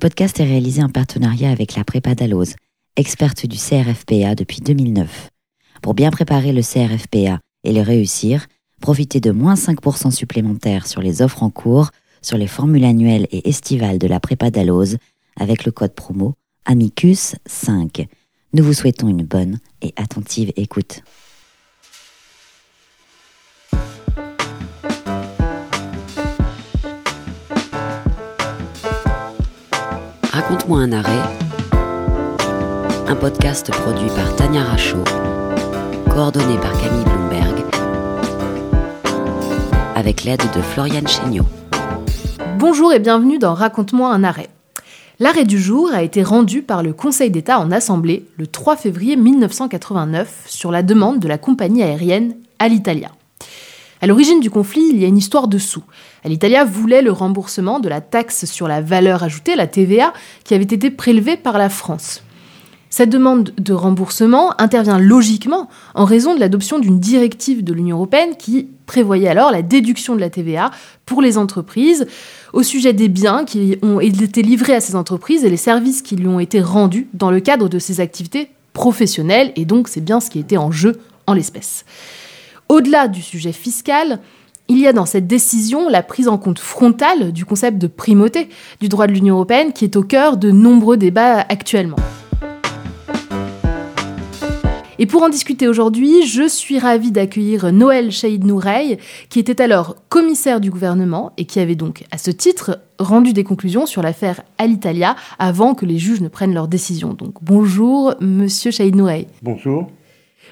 podcast est réalisé en partenariat avec la Prépa Dalloz, experte du CRFPA depuis 2009. Pour bien préparer le CRFPA et le réussir, profitez de moins 5% supplémentaires sur les offres en cours, sur les formules annuelles et estivales de la Prépa Dalloz avec le code promo Amicus5. Nous vous souhaitons une bonne et attentive écoute. Raconte-moi un arrêt. Un podcast produit par Tania Rachaud, coordonné par Camille Bloomberg, avec l'aide de Floriane Chéniaud. Bonjour et bienvenue dans Raconte-moi un arrêt. L'arrêt du jour a été rendu par le Conseil d'État en Assemblée le 3 février 1989 sur la demande de la compagnie aérienne Alitalia. À l'origine du conflit, il y a une histoire de sous. Alitalia voulait le remboursement de la taxe sur la valeur ajoutée, la TVA, qui avait été prélevée par la France. Cette demande de remboursement intervient logiquement en raison de l'adoption d'une directive de l'Union européenne qui prévoyait alors la déduction de la TVA pour les entreprises au sujet des biens qui ont été livrés à ces entreprises et les services qui lui ont été rendus dans le cadre de ces activités professionnelles, et donc c'est bien ce qui était en jeu en l'espèce. Au-delà du sujet fiscal, il y a dans cette décision la prise en compte frontale du concept de primauté du droit de l'Union européenne qui est au cœur de nombreux débats actuellement. Et pour en discuter aujourd'hui, je suis ravie d'accueillir Noël Chaïd Nourey, qui était alors commissaire du gouvernement et qui avait donc, à ce titre, rendu des conclusions sur l'affaire Alitalia avant que les juges ne prennent leur décision. Donc bonjour, monsieur Chaïd Nourey. Bonjour.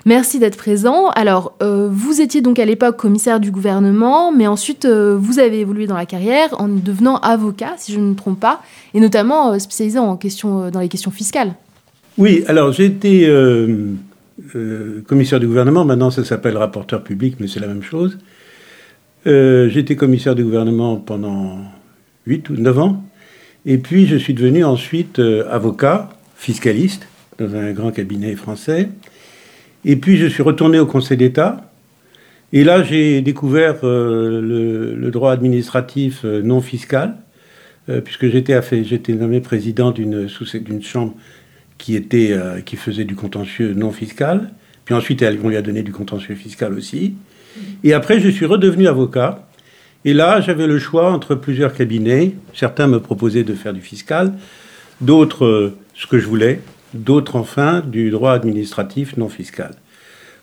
Merci d'être présent. Alors, euh, vous étiez donc à l'époque commissaire du gouvernement, mais ensuite euh, vous avez évolué dans la carrière en devenant avocat, si je ne me trompe pas, et notamment euh, spécialisé en question, dans les questions fiscales. Oui, alors j'ai été commissaire du gouvernement, maintenant ça s'appelle rapporteur public, mais c'est la même chose. j'ai été commissaire du gouvernement pendant 8 ou 9 ans, et puis je suis devenu ensuite avocat, fiscaliste, dans un grand cabinet français. Et puis je suis retourné au Conseil d'État. Et là, j'ai découvert euh, le, droit administratif euh, non fiscal, euh, puisque j'étais, nommé président d'une, chambre qui, faisait du contentieux non fiscal. Puis ensuite, on lui a donné du contentieux fiscal aussi. Et après, je suis redevenu avocat. Et là, j'avais le choix entre plusieurs cabinets. Certains me proposaient de faire du fiscal, d'autres ce que je voulais, d'autres enfin du droit administratif non fiscal.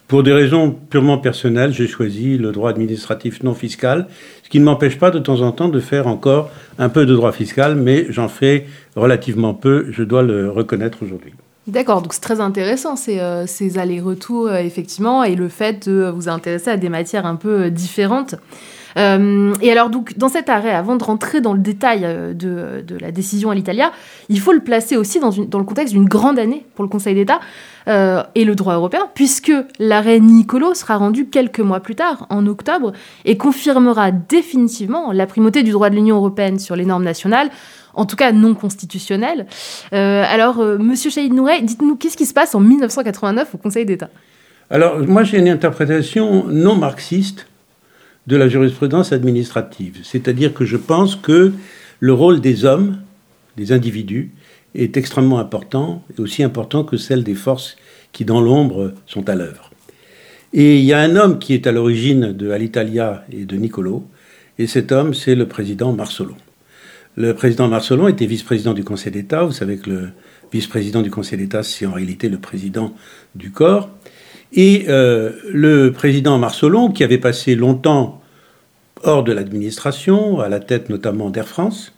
Pour des raisons purement personnelles, j'ai choisi le droit administratif non fiscal, ce qui ne m'empêche pas de temps en temps de faire encore un peu de droit fiscal, mais j'en fais relativement peu, je dois le reconnaître aujourd'hui. D'accord, donc c'est très intéressant ces, euh, allers-retours, euh, effectivement, et le fait de vous intéresser à des matières un peu euh, différentes. Euh, et alors, donc, dans cet arrêt, avant de rentrer dans le détail euh, de, la décision à l'Italia, il faut le placer aussi dans, le contexte d'une grande année pour le Conseil d'État euh, et le droit européen, puisque l'arrêt Nicolo sera rendu quelques mois plus tard, en octobre, et confirmera définitivement la primauté du droit de l'Union européenne sur les normes nationales en tout cas non constitutionnelles. Euh, alors, euh, Monsieur Chaïd Nouret, dites-nous, qu'est-ce qui se passe en 1989 au Conseil d'État? Alors, moi, j'ai une interprétation non marxiste de la jurisprudence administrative. C'est-à-dire que je pense que le rôle des hommes, des individus, est extrêmement important, et aussi important que celle des forces qui, dans l'ombre, sont à l'œuvre. Et il y a un homme qui est à l'origine de Alitalia et de Nicolo, et cet homme, c'est le président Marcelon. Le président Marcelon était vice-président du Conseil d'État. Vous savez que le vice-président du Conseil d'État, c'est en réalité le président du corps. Et euh, le président Marcelon, qui avait passé longtemps hors de l'administration, à la tête notamment d'Air France,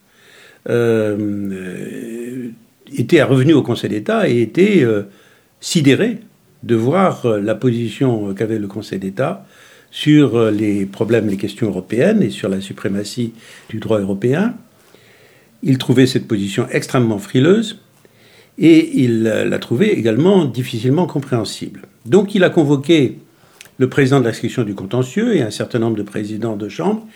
euh, était revenu au Conseil d'État et était euh, sidéré de voir la position qu'avait le Conseil d'État sur les problèmes, les questions européennes et sur la suprématie du droit européen. Il trouvait cette position extrêmement frileuse et il l'a trouvée également difficilement compréhensible. Donc il a convoqué le président de la section du contentieux et un certain nombre de présidents de chambre,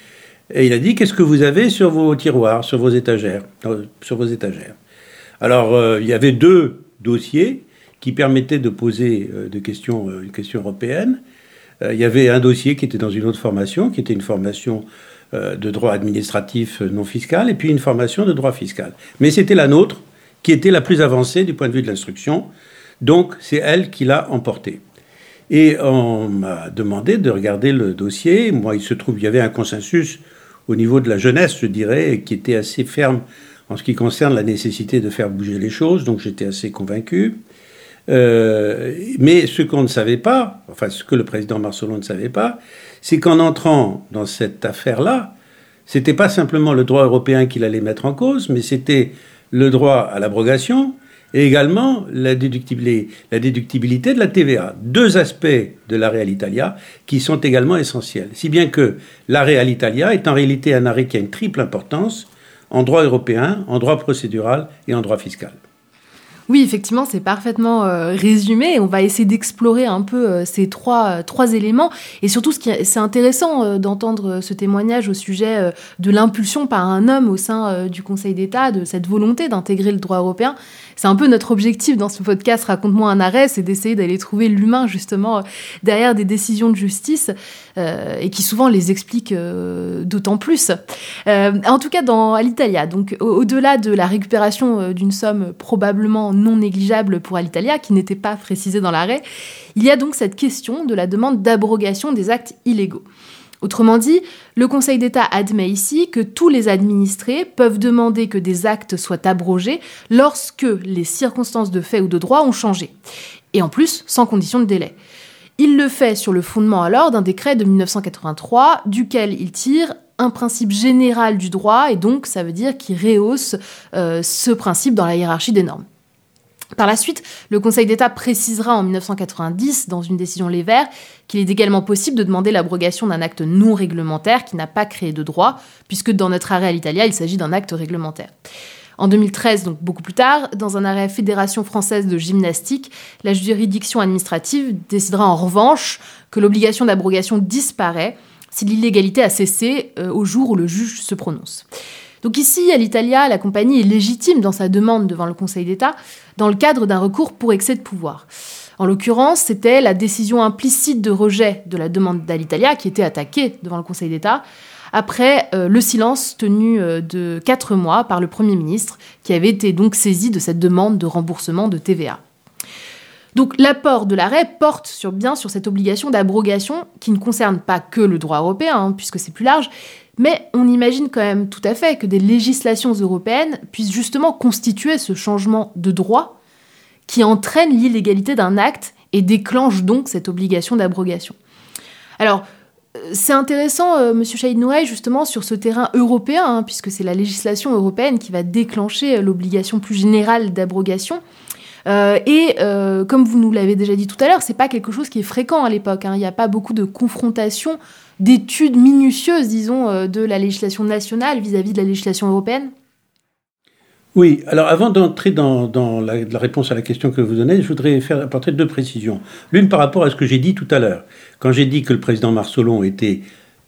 et il a dit qu'est-ce que vous avez sur vos tiroirs, sur vos étagères, euh, sur vos étagères? Alors euh, il y avait deux dossiers qui permettaient de poser euh, une question européenne. il y avait un dossier qui était dans une autre formation, qui était une formation de droit administratif non fiscal et puis une formation de droit fiscal. Mais c'était la nôtre qui était la plus avancée du point de vue de l'instruction. Donc c'est elle qui l'a emporté. Et on m'a demandé de regarder le dossier. Moi, il se trouve qu'il y avait un consensus au niveau de la jeunesse, je dirais, qui était assez ferme en ce qui concerne la nécessité de faire bouger les choses. Donc j'étais assez convaincu. Euh, mais ce qu'on ne savait pas, enfin ce que le président Marcelon ne savait pas, c'est qu'en entrant dans cette affaire-là, c'était pas simplement le droit européen qu'il allait mettre en cause, mais c'était le droit à l'abrogation et également la déductibilité, la de la TVA. Deux aspects de l'arrêt Alitalia qui sont également essentiels. Si bien que l'arrêt Alitalia est en réalité un arrêt qui a une triple importance en droit européen, en droit procédural et en droit fiscal. Oui, effectivement, c'est parfaitement euh, résumé. On va essayer d'explorer un peu euh, ces trois, euh, trois éléments. Et surtout, ce c'est intéressant d'entendre ce témoignage au sujet de l'impulsion par un homme au sein du Conseil d'État, de cette volonté d'intégrer le droit européen. C'est un peu notre objectif dans ce podcast Raconte-moi un arrêt, c'est d'essayer d'aller trouver l'humain justement derrière des décisions de justice et qui souvent les explique d'autant plus. en tout cas, dans à l'Italia, donc au-delà de la récupération d'une somme probablement non négligeable pour Alitalia, qui n'était pas précisé dans l'arrêt, il y a donc cette question de la demande d'abrogation des actes illégaux. Autrement dit, le Conseil d'État admet ici que tous les administrés peuvent demander que des actes soient abrogés lorsque les circonstances de fait ou de droit ont changé. Et en plus, sans condition de délai. Il le fait sur le fondement alors d'un décret de 1983 duquel il tire un principe général du droit et donc ça veut dire qu'il rehausse euh, ce principe dans la hiérarchie des normes. Par la suite, le Conseil d'État précisera en 1990, dans une décision Les qu'il est également possible de demander l'abrogation d'un acte non réglementaire qui n'a pas créé de droit, puisque dans notre arrêt à l'Italia, il s'agit d'un acte réglementaire. En 2013, donc beaucoup plus tard, dans un arrêt Fédération française de gymnastique, la juridiction administrative décidera en revanche que l'obligation d'abrogation disparaît si l'illégalité a cessé euh, au jour où le juge se prononce. Donc ici, à l'Italia, la compagnie est légitime dans sa demande devant le Conseil d'État dans le cadre d'un recours pour excès de pouvoir. En l'occurrence, c'était la décision implicite de rejet de la demande d'Alitalia qui était attaquée devant le Conseil d'État après euh, le silence tenu euh, de quatre mois par le Premier ministre, qui avait été donc saisi de cette demande de remboursement de TVA. Donc l'apport de l'arrêt porte bien sur cette obligation d'abrogation qui ne concerne pas que le droit européen, hein, puisque c'est plus large, mais on imagine quand même tout à fait que des législations européennes puissent justement constituer ce changement de droit qui entraîne l'illégalité d'un acte et déclenche donc cette obligation d'abrogation. Alors, euh, c'est intéressant. Euh, Monsieur Chaïd justement, sur ce terrain européen, hein, puisque c'est la législation européenne qui va déclencher euh, l'obligation plus générale d'abrogation. Et comme vous nous l'avez déjà dit tout à l'heure, c'est pas quelque chose qui est fréquent à l'époque. Hein. Il n'y a pas beaucoup de confrontation d'études minutieuses, disons, euh, de la législation nationale vis-à-vis de la législation européenne oui, alors avant d'entrer dans, la, réponse à la question que vous donnez, je voudrais faire apporter deux précisions. L'une par rapport à ce que j'ai dit tout à l'heure. Quand j'ai dit que le président Marcelon était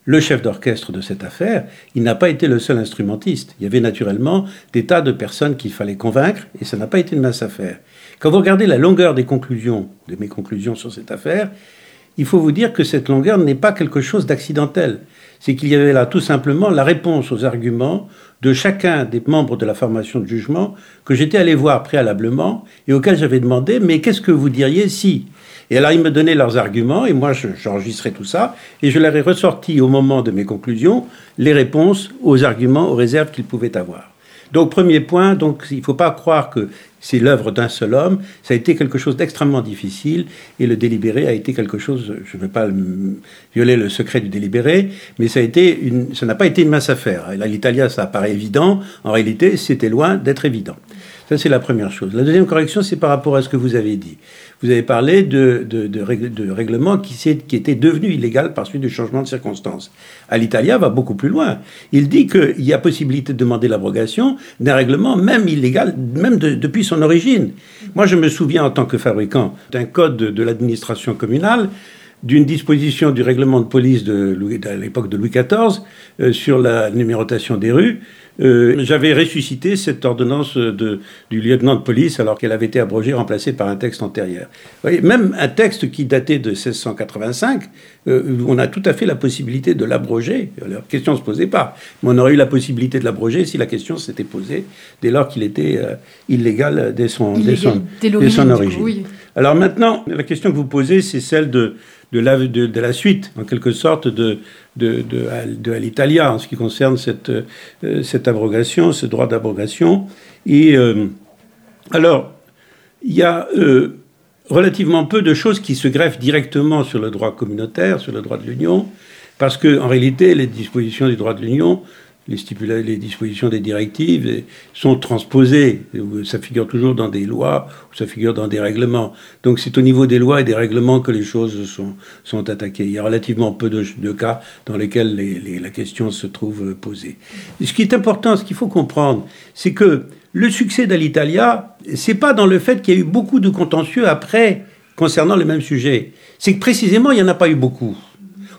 le chef d'orchestre de cette affaire, il n'a pas été le seul instrumentiste. Il y avait naturellement des tas de personnes qu'il fallait convaincre, et ça n'a pas été une masse affaire. Quand vous regardez la longueur des conclusions, de mes conclusions sur cette affaire, il faut vous dire que cette longueur n'est pas quelque chose d'accidentel. C'est qu'il y avait là tout simplement la réponse aux arguments de chacun des membres de la formation de jugement que j'étais allé voir préalablement et auxquels j'avais demandé mais qu'est-ce que vous diriez si? Et alors ils me donnaient leurs arguments et moi j'enregistrais tout ça et je leur ai ressorti au moment de mes conclusions les réponses aux arguments, aux réserves qu'ils pouvaient avoir. Donc premier point, il ne faut pas croire que c'est l'œuvre d'un seul homme. Ça a été quelque chose d'extrêmement difficile et le délibéré a été quelque chose. Je ne veux pas violer le secret du délibéré, mais ça n'a pas été une mince affaire. L'Italia, ça paraît évident. En réalité, c'était loin d'être évident. Ça, c'est la première chose. La deuxième correction, c'est par rapport à ce que vous avez dit. Vous avez parlé de, de, règlement qui, qui était devenu illégal par suite du changement de circonstances. À l'Italia va beaucoup plus loin. Il dit qu'il y a possibilité de demander l'abrogation d'un règlement, même illégal, même depuis son origine. Moi, je me souviens en tant que fabricant d'un code de, l'administration communale d'une disposition du règlement de police de, à l'époque de Louis XIV euh, sur la numérotation des rues euh, j'avais ressuscité cette ordonnance de, du lieutenant de police alors qu'elle avait été abrogée, remplacée par un texte antérieur. Vous voyez, même un texte qui datait de 1685, euh, on a tout à fait la possibilité de l'abroger. La question ne se posait pas. Mais on aurait eu la possibilité de l'abroger si la question s'était posée dès lors qu'il était euh, illégal dès son, dès son, dès son origine. Alors maintenant, la question que vous posez, c'est celle de, de, la, de, de la suite, en quelque sorte, de, de, de, l'Italia en ce qui concerne cette, euh, cette abrogation, ce droit d'abrogation. Et euh, alors, il y a euh, relativement peu de choses qui se greffent directement sur le droit communautaire, sur le droit de l'Union, parce que en réalité, les dispositions du droit de l'Union les, dispositions des directives sont transposées. Ça figure toujours dans des lois ou ça figure dans des règlements. Donc c'est au niveau des lois et des règlements que les choses sont, sont attaquées. Il y a relativement peu de, cas dans lesquels les, la question se trouve posée. ce qui est important, ce qu'il faut comprendre, c'est que le succès d'Alitalia, c'est pas dans le fait qu'il y a eu beaucoup de contentieux après concernant le même sujet. C'est que précisément, il n'y en a pas eu beaucoup.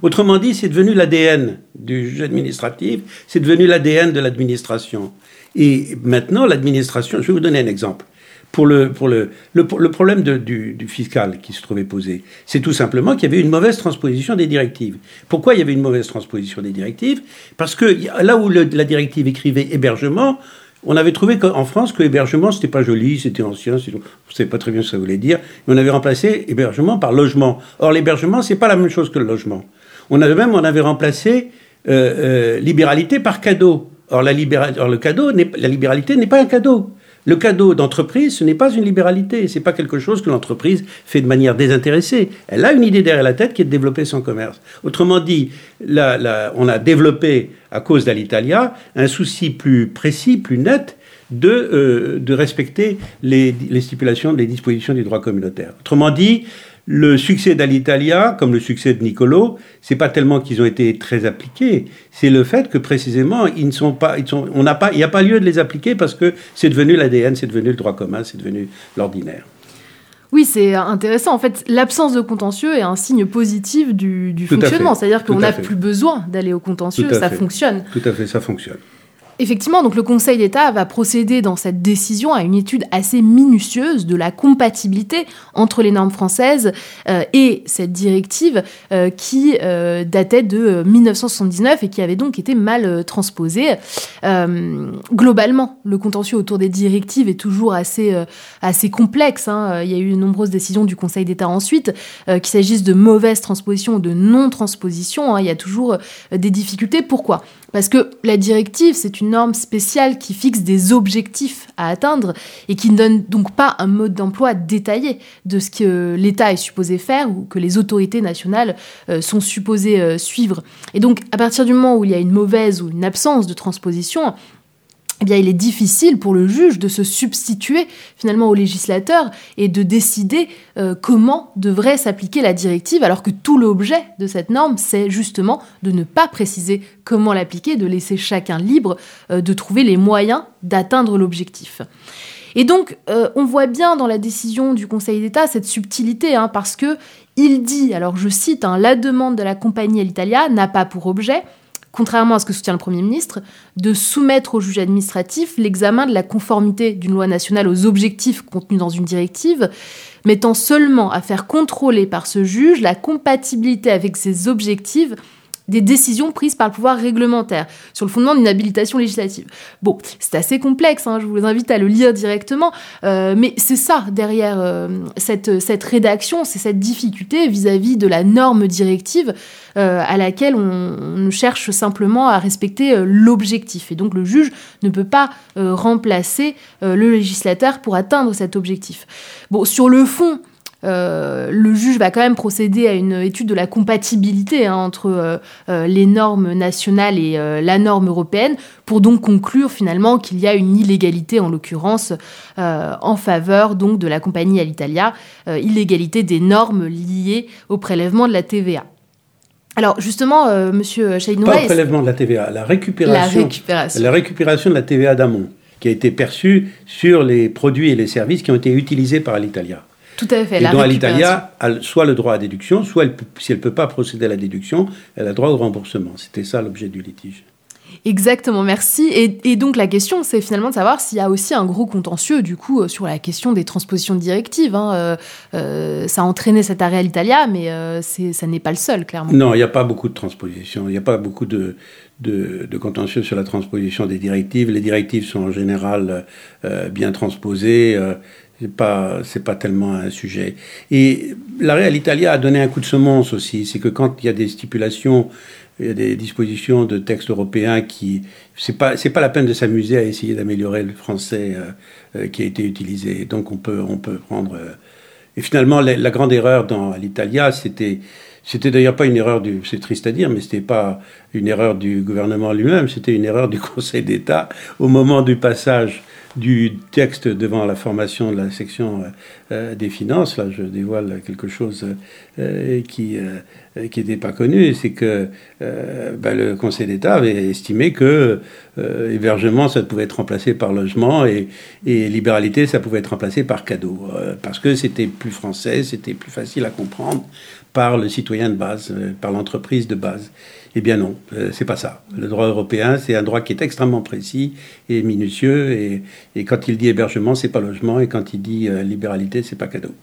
Autrement dit, c'est devenu l'ADN du juge administratif, c'est devenu l'ADN de l'administration. Et maintenant, l'administration, je vais vous donner un exemple. Pour le, pour le, le, problème du, fiscal qui se trouvait posé, c'est tout simplement qu'il y avait une mauvaise transposition des directives. Pourquoi il y avait une mauvaise transposition des directives? Parce que là où la directive écrivait hébergement, on avait trouvé qu'en France que hébergement c'était pas joli, c'était ancien, on ne savait pas très bien ce que ça voulait dire. Mais on avait remplacé hébergement par logement. Or l'hébergement c'est pas la même chose que le logement. On avait même on avait remplacé euh, euh, libéralité par cadeau. Or, la le cadeau, la libéralité n'est pas un cadeau. Le cadeau d'entreprise, ce n'est pas une libéralité, c'est pas quelque chose que l'entreprise fait de manière désintéressée. Elle a une idée derrière la tête qui est de développer son commerce. Autrement dit, on a développé, à cause d'Alitalia, un souci plus précis, plus net de, euh, respecter les stipulations, les dispositions du droit communautaire. Autrement dit, le succès d'Alitalia, comme le succès de Nicolo, c'est pas tellement qu'ils ont été très appliqués, c'est le fait que précisément ils ne sont pas, ils sont, on n'a pas, il n'y a pas lieu de les appliquer parce que c'est devenu l'ADN, c'est devenu le droit commun, c'est devenu l'ordinaire. Oui, c'est intéressant. En fait, l'absence de contentieux est un signe positif du, fonctionnement. C'est-à-dire qu'on n'a plus besoin d'aller au contentieux, ça fonctionne. Tout à fait, ça fonctionne. Effectivement, donc le Conseil d'État va procéder dans cette décision à une étude assez minutieuse de la compatibilité entre les normes françaises euh, et cette directive euh, qui euh, datait de 1979 et qui avait donc été mal transposée. globalement, le contentieux autour des directives est toujours assez, complexe. Hein. Il y a eu de nombreuses décisions du Conseil d'État ensuite, qu'il s'agisse de mauvaises transpositions ou de non-transpositions. Hein. Il y a toujours des difficultés. Pourquoi? Parce que la directive, c'est une norme spéciale qui fixe des objectifs à atteindre et qui ne donne donc pas un mode d'emploi détaillé de ce que l'État est supposé faire ou que les autorités nationales euh, sont supposées euh, suivre. Et donc, à partir du moment où il y a une mauvaise ou une absence de transposition, eh bien, il est difficile pour le juge de se substituer finalement au législateur et de décider euh, comment devrait s'appliquer la directive, alors que tout l'objet de cette norme, c'est justement de ne pas préciser comment l'appliquer, de laisser chacun libre euh, de trouver les moyens d'atteindre l'objectif. Et donc, euh, on voit bien dans la décision du Conseil d'État cette subtilité, hein, parce que il dit, alors je cite, hein, la demande de la compagnie à l'Italia n'a pas pour objet contrairement à ce que soutient le Premier ministre, de soumettre au juge administratif l'examen de la conformité d'une loi nationale aux objectifs contenus dans une directive, mettant seulement à faire contrôler par ce juge la compatibilité avec ces objectifs des décisions prises par le pouvoir réglementaire sur le fondement d'une habilitation législative. Bon, c'est assez complexe, hein, je vous invite à le lire directement, euh, mais c'est ça derrière euh, cette, cette rédaction, c'est cette difficulté vis-à-vis de la norme directive euh, à laquelle on, cherche simplement à respecter l'objectif. Et donc le juge ne peut pas remplacer le législateur pour atteindre cet objectif. Bon, sur le fond, euh, le juge va quand même procéder à une étude de la compatibilité hein, entre euh, euh, les normes nationales et la norme européenne pour donc conclure finalement qu'il y a une illégalité en l'occurrence en faveur donc de la compagnie Alitalia, illégalité des normes liées au prélèvement de la TVA. Alors justement, Monsieur Chainoua... Pas au prélèvement de la TVA, la récupération, la récupération. La récupération de la TVA d'amont, qui a été perçue sur les produits et les services qui ont été utilisés par Alitalia. Tout à fait. Et dont l'Italia a soit le droit à déduction, soit si elle ne peut pas procéder à la déduction, elle a droit au remboursement. C'était ça l'objet du litige. Exactement, merci. Et, donc la question, c'est finalement de savoir s'il y a aussi un gros contentieux, du coup, euh, sur la question des transpositions de directives. Hein. Euh, euh, ça a entraîné cet arrêt à l'Italia, mais ça n'est pas le seul, clairement. Non, il n'y a pas beaucoup de transpositions. Il n'y a pas beaucoup de, de, contentieux sur la transposition des directives. Les directives sont en général bien transposées. C'est pas c'est pas tellement un sujet. Et l'arrêt à l'Italia a donné un coup de semonce aussi. C'est que quand il y a des stipulations il y a des dispositions de textes européens qui c'est pas c'est pas la peine de s'amuser à essayer d'améliorer le français euh, euh, qui a été utilisé. Donc on peut on peut prendre euh, et finalement la, grande erreur dans l'Italia c'était c'était d'ailleurs pas une erreur du c'est triste à dire mais c'était pas une erreur du gouvernement lui-même c'était une erreur du Conseil d'État au moment du passage du texte devant la formation de la section des finances. Là, je dévoile quelque chose qui euh, qui n'était pas connu, c'est que euh, ben, le Conseil d'État avait estimé que euh, hébergement, ça pouvait être remplacé par logement et, et libéralité, ça pouvait être remplacé par cadeau, parce que c'était plus français, c'était plus facile à comprendre par le citoyen de base, par l'entreprise de base. Eh bien non, c'est pas ça. Le droit européen, c'est un droit qui est extrêmement précis et minutieux, et, et quand il dit hébergement, c'est pas logement, et quand il dit libéralité, c'est pas cadeau.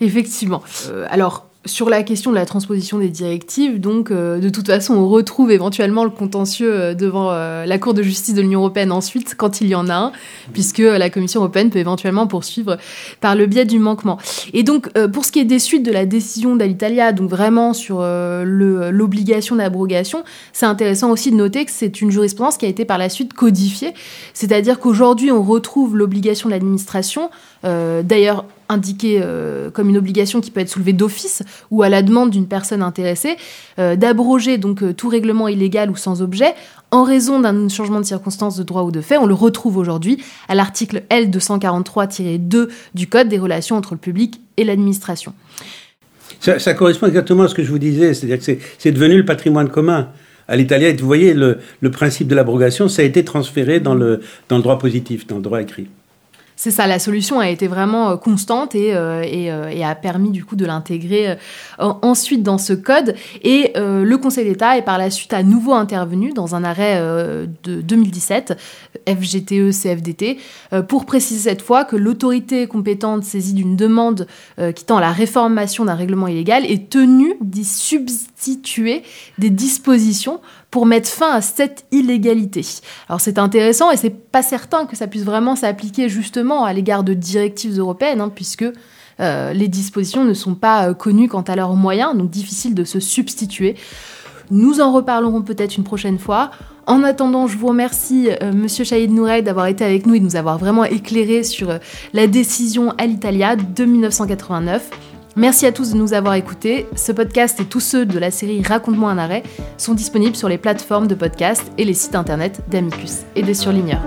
Effectivement. alors, sur la question de la transposition des directives, donc euh, de toute façon, on retrouve éventuellement le contentieux euh, devant euh, la Cour de justice de l'Union européenne ensuite, quand il y en a un, puisque la Commission européenne peut éventuellement poursuivre par le biais du manquement. Et donc, pour ce qui est des suites de la décision d'Alitalia, donc vraiment sur l'obligation d'abrogation, c'est intéressant aussi de noter que c'est une jurisprudence qui a été par la suite codifiée, c'est-à-dire qu'aujourd'hui, on retrouve l'obligation de l'administration, d'ailleurs indiqué euh, comme une obligation qui peut être soulevée d'office ou à la demande d'une personne intéressée, euh, d'abroger donc euh, tout règlement illégal ou sans objet en raison d'un changement de circonstance de droit ou de fait. On le retrouve aujourd'hui à l'article L243-2 du Code des relations entre le public et l'administration. Ça, correspond exactement à ce que je vous disais, c'est-à-dire que c'est devenu le patrimoine commun à l'italien. Vous voyez, le, le principe de l'abrogation, ça a été transféré dans le, dans le droit positif, dans le droit écrit c'est ça, la solution a été vraiment euh, constante et, euh, euh, et, a permis du coup de l'intégrer ensuite dans ce code. Et le Conseil d'État est par la suite à nouveau intervenu dans un arrêt de 2017, FGTE CFDT, pour préciser cette fois que l'autorité compétente saisie d'une demande qui tend à la réformation d'un règlement illégal est tenue d'y substituer des dispositions pour mettre fin à cette illégalité. Alors c'est intéressant et c'est pas certain que ça puisse vraiment s'appliquer justement à l'égard de directives européennes, hein, puisque euh, les dispositions ne sont pas euh, connues quant à leurs moyens, donc difficile de se substituer. Nous en reparlerons peut-être une prochaine fois. En attendant, je vous remercie, euh, Monsieur Chaïd Nourey, d'avoir été avec nous et de nous avoir vraiment éclairé sur la décision à l'Italia de 1989. Merci à tous de nous avoir écoutés. Ce podcast et tous ceux de la série Raconte-moi un arrêt sont disponibles sur les plateformes de podcast et les sites internet d'Amicus et des surligneurs.